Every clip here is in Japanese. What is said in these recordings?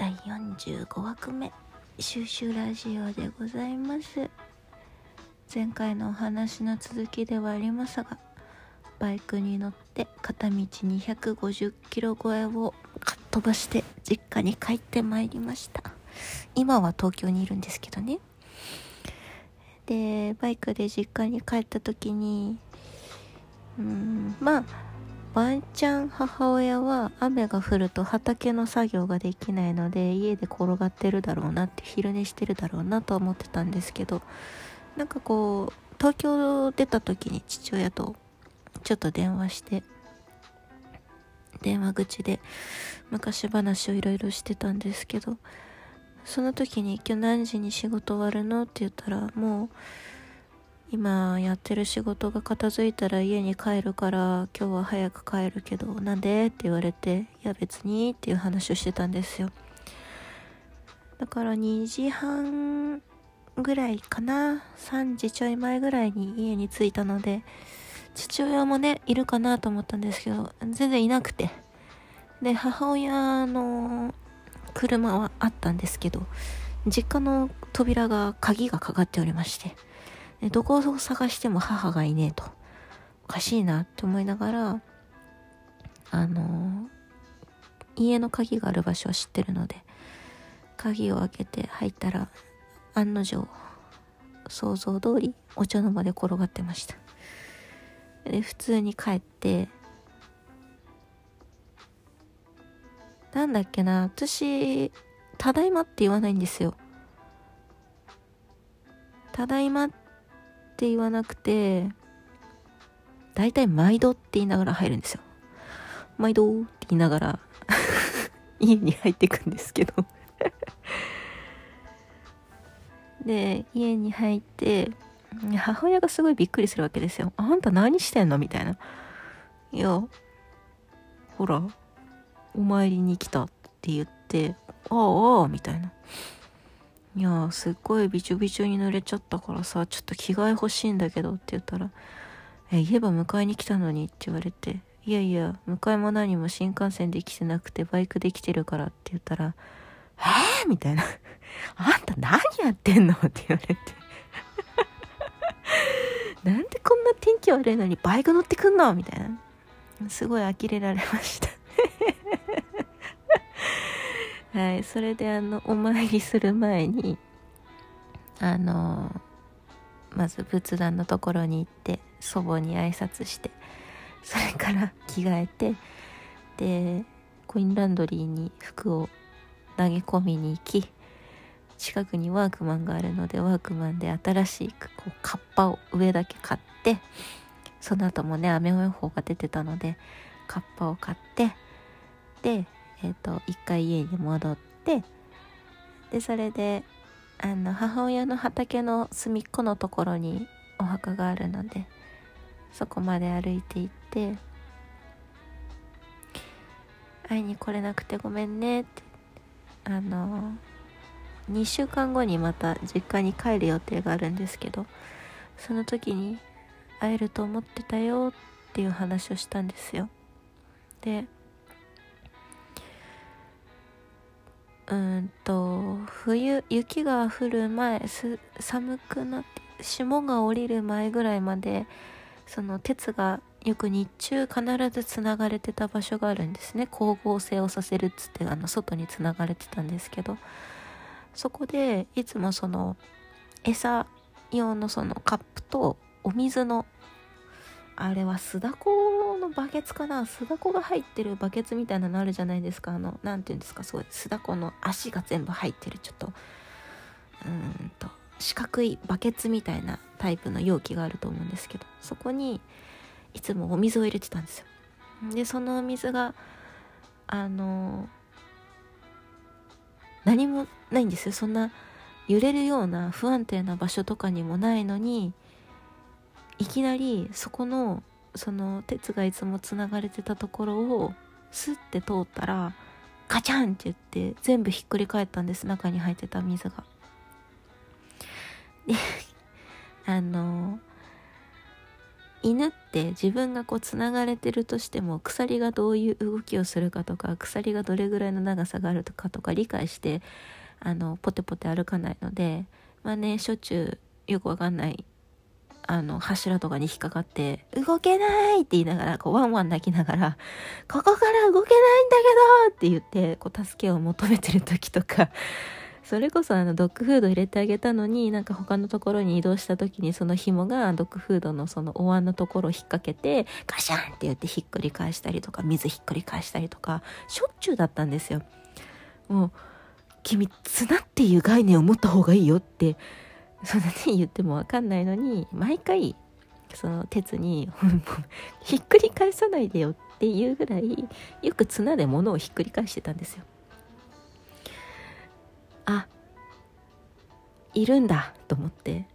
第45枠目収集ラジオでございます。前回のお話の続きではありますがバイクに乗って片道250キロ超えをかっ飛ばして実家に帰ってまいりました。今は東京にいるんですけどね。でバイクで実家に帰った時にうんまあワンちゃん母親は雨が降ると畑の作業ができないので家で転がってるだろうなって昼寝してるだろうなと思ってたんですけどなんかこう東京出た時に父親とちょっと電話して電話口で昔話をいろいろしてたんですけどその時に「今日何時に仕事終わるの?」って言ったらもう今やってる仕事が片付いたら家に帰るから今日は早く帰るけどなんで？って言われていや別にっていう話をしてたんですよ。だから2時半ぐらいかな？3時ちょい前ぐらいに家に着いたので父親もねいるかなと思ったんですけど全然いなくて。で母親の車はあったんですけど実家の扉が鍵がかかっておりまして。どこを探しても母がいねえと。おかしいなって思いながら、あの家の鍵がある場所を知ってるので、鍵を開けて入ったら、案の定、想像通りお茶の間で転がってました。で、普通に帰って、なんだっけな、私、ただいまって言わないんですよ。ただいまってって言わなくて、だいたい毎度って言いながら入るんですよ。毎度って言いながら 家に入っていくんですけど で、家に入って、母親がすごいびっくりするわけですよ。あんた何してんの？みたいな。いや、ほら、お参りに来たって言って、ああ、ああ、みたいな。いやすっごいびちょびちょに濡れちゃったからさ、ちょっと着替え欲しいんだけどって言ったら、え、言えば迎えに来たのにって言われて、いやいや、迎えも何も新幹線で来てなくてバイクで来てるからって言ったら、えー、みたいな。あんた何やってんの？って言われて。なんでこんな天気悪いのにバイク乗ってくんの？みたいな。すごい呆れられました。はい、それであのお参りする前にあのまず仏壇のところに行って祖母に挨拶してそれから着替えてでコインランドリーに服を投げ込みに行き近くにワークマンがあるのでワークマンで新しいこうカッパを上だけ買ってその後もね雨予報が出てたのでカッパを買ってでえっ、ー、と一回家に戻ってでそれであの母親の畑の隅っこのところにお墓があるのでそこまで歩いて行って会いに来れなくてごめんねってあの2週間後にまた実家に帰る予定があるんですけどその時に会えると思ってたよっていう話をしたんですよ。でうんと冬雪が降る前寒くなって霜が降りる前ぐらいまでその鉄がよく日中必ずつながれてた場所があるんですね。光合成をさせるっつってあの外につながれてたんですけど。そこでいつもその餌用のそのカップとお水のあれは酢だこのバケツかな？酢だこが入ってるバケツみたいなのあるじゃないですか。あの何て言うんですか？すごい酢だこの足が全部入ってるちょっと。うんと四角いバケツみたいなタイプの容器があると思うんですけどそこにいつもお水を入れてたんですよ。でそのお水があの何もないんですよ。そんな揺れるような不安定な場所とかにもないのにいきなりそこのその鉄がいつもつながれてたところをスッて通ったらガチャンって言って全部ひっくり返ったんです中に入ってた水が。であの犬って自分がこうつながれてるとしても鎖がどういう動きをするかとか鎖がどれぐらいの長さがあるとかとか理解してあのポテポテ歩かないのでまあねしょっちゅうよくわかんないあの柱とかに引っかかって「動けない!」って言いながらこうワンワン泣きながら「ここから動けないんだけど!」って言ってこう助けを求めてる時とかそれこそあのドッグフード入れてあげたのになんか他のところに移動した時にその紐がドッグフードのそのお椀のところを引っ掛けてガシャンって言ってひっくり返したりとか水ひっくり返したりとかしょっちゅうだったんですよ。もう君綱っていう概念を持った方がいいよってそんなね言ってもわかんないのに毎回その鉄に ひっくり返さないでよっていうぐらいよく綱で物をひっくり返してたんですよ。あいるんだと思って。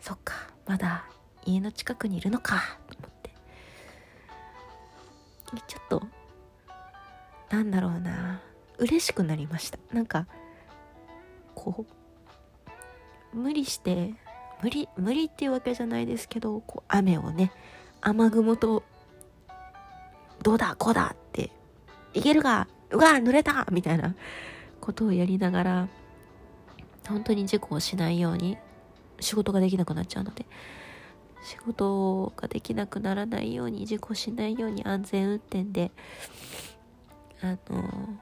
そっかまだ家の近くにいるのかと思って。ちょっとなんだろうな嬉しくなりました。なんかこう無理して無理無理っていうわけじゃないですけどこう雨をね雨雲とどうだこうだっていけるかうわ濡れたみたいなことをやりながら本当に事故をしないように仕事ができなくなっちゃうので仕事ができなくならないように事故しないように安全運転であの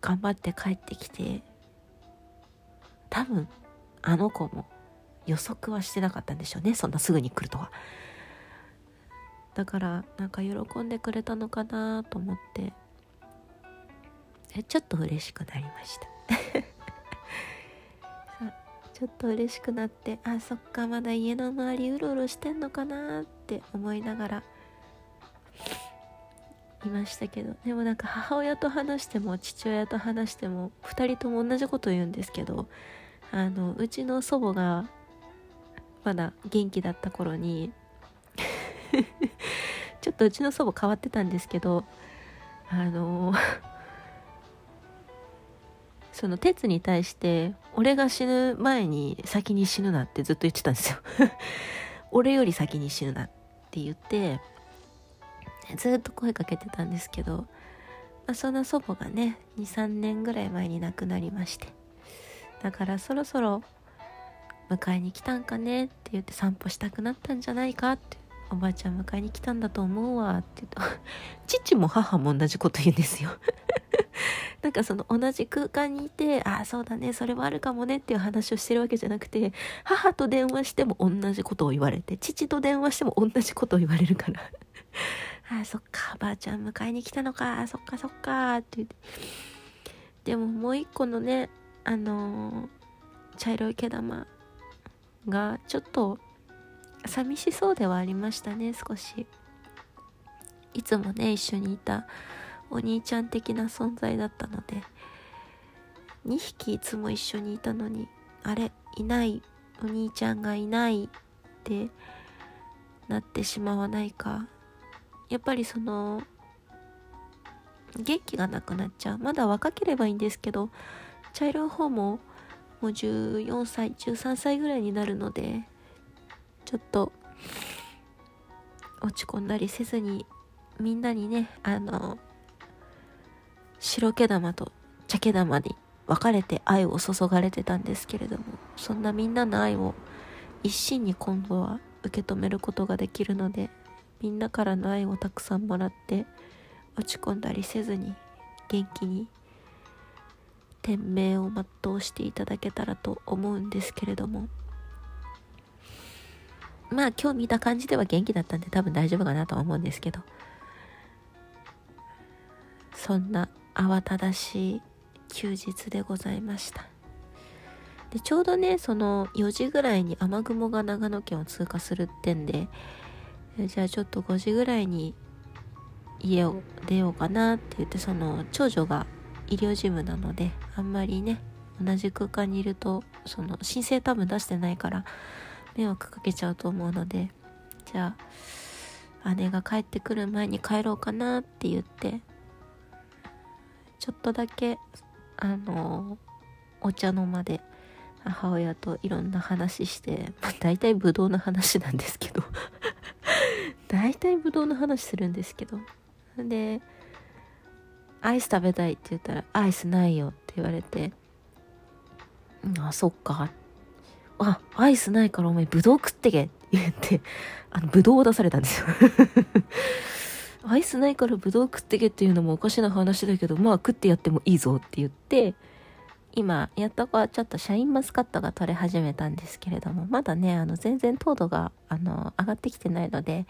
頑張って帰ってきて多分あの子も予測はしてなかったんでしょうね。そんなすぐに来るとは。だからなんか喜んでくれたのかなと思って。ちょっと嬉しくなりました。ちょっと嬉しくなってあそっかまだ家の周りうろうろしてんのかなって思いながら。いましたけど。でもなんか母親と話しても父親と話しても2人とも同じこと言うんですけどあのうちの祖母がまだ元気だった頃に ちょっとうちの祖母変わってたんですけどあの その鉄に対して俺が死ぬ前に先に死ぬなってずっと言ってたんですよ。俺より先に死ぬなって言ってずっと声かけてたんですけど、まあ、その祖母がね23年ぐらい前に亡くなりまして。だからそろそろ迎えに来たんかねって言って散歩したくなったんじゃないかっておばあちゃん迎えに来たんだと思うわって言うと 父も母も同じこと言うんですよ なんかその同じ空間にいて、ああ、そうだね、それはあるかもねっていう話をしてるわけじゃなくて、母と電話しても同じことを言われて、父と電話しても同じことを言われるから。ああ、そっか、ばあちゃん迎えに来たのか、そっかそっか、って言って。でももう一個のね、あの、茶色い毛玉がちょっと寂しそうではありましたね、少し。いつもね、一緒にいたお兄ちゃん的な存在だったので。2匹いつも一緒にいたのにあれいない。お兄ちゃんがいないってなってしまわないか。やっぱりその元気がなくなっちゃう。まだ若ければいいんですけど茶色い方ももう14歳13歳ぐらいになるのでちょっと落ち込んだりせずにみんなにねあの白毛玉と茶毛玉に分かれて愛を注がれてたんですけれどもそんなみんなの愛を一心に今度は受け止めることができるのでみんなからの愛をたくさんもらって落ち込んだりせずに元気に天命を全うしていただけたらと思うんですけれども。まあ今日見た感じでは元気だったんで多分大丈夫かなとは思うんですけど。そんな慌ただしい休日でございました。でちょうどねその4時ぐらいに雨雲が長野県を通過するってんでじゃあちょっと5時ぐらいに家を出ようかなって言ってその長女が医療事務なのであんまりね同じ空間にいるとその申請多分出してないから迷惑かけちゃうと思うのでじゃあ姉が帰ってくる前に帰ろうかなって言ってちょっとだけあのお茶の間で母親といろんな話して、まあ、大体ブドウの話なんですけど大体ブドウの話するんですけどでアイス食べたいって言ったらアイスないよって言われてあそっか。あアイスないからお前ブドウ食ってけって言ってあのブドウを出されたんですよ。アイスないからブドウ食ってけっていうのもおかしな話だけどまあ食ってやってもいいぞって言って今やっとこうちょっとシャインマスカットが取れ始めたんですけれどもまだねあの全然糖度があの上がってきてないので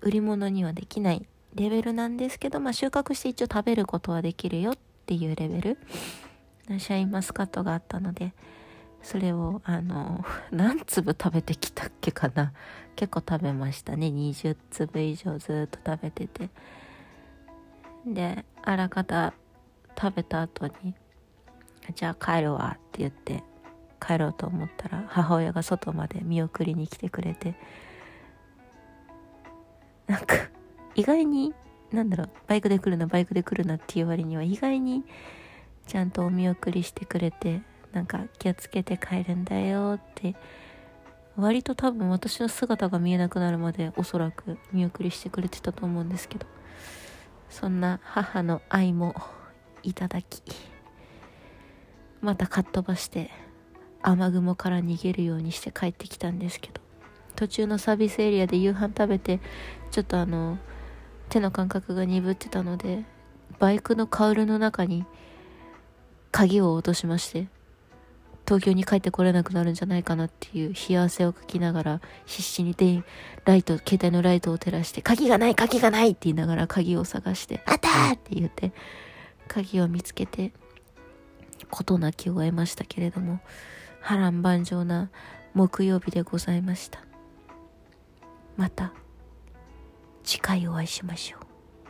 売り物にはできないレベルなんですけど、まあ、収穫して一応食べることはできるよっていうレベル。シャインマスカットがあったのでそれをあの 何粒食べてきたっけかな。結構食べましたね。20粒以上ずっと食べてて。であらかた食べた後にじゃあ帰るわって言って帰ろうと思ったら母親が外まで見送りに来てくれてなんか意外になんだろうバイクで来るなバイクで来るなっていう割には意外にちゃんとお見送りしてくれてなんか気をつけて帰るんだよって割と多分私の姿が見えなくなるまでおそらく見送りしてくれてたと思うんですけどそんな母の愛もいただきまたかっ飛ばして雨雲から逃げるようにして帰ってきたんですけど途中のサービスエリアで夕飯食べてちょっとあの手の感覚が鈍ってたのでバイクのカウルの中に鍵を落としまして東京に帰ってこれなくなるんじゃないかなっていう冷や汗をかきながら必死にでライト携帯のライトを照らして鍵がない鍵がないって言いながら鍵を探してあったって言って鍵を見つけて事なきを得ましたけれども波乱万丈な木曜日でございました。また。次回お会いしましょう。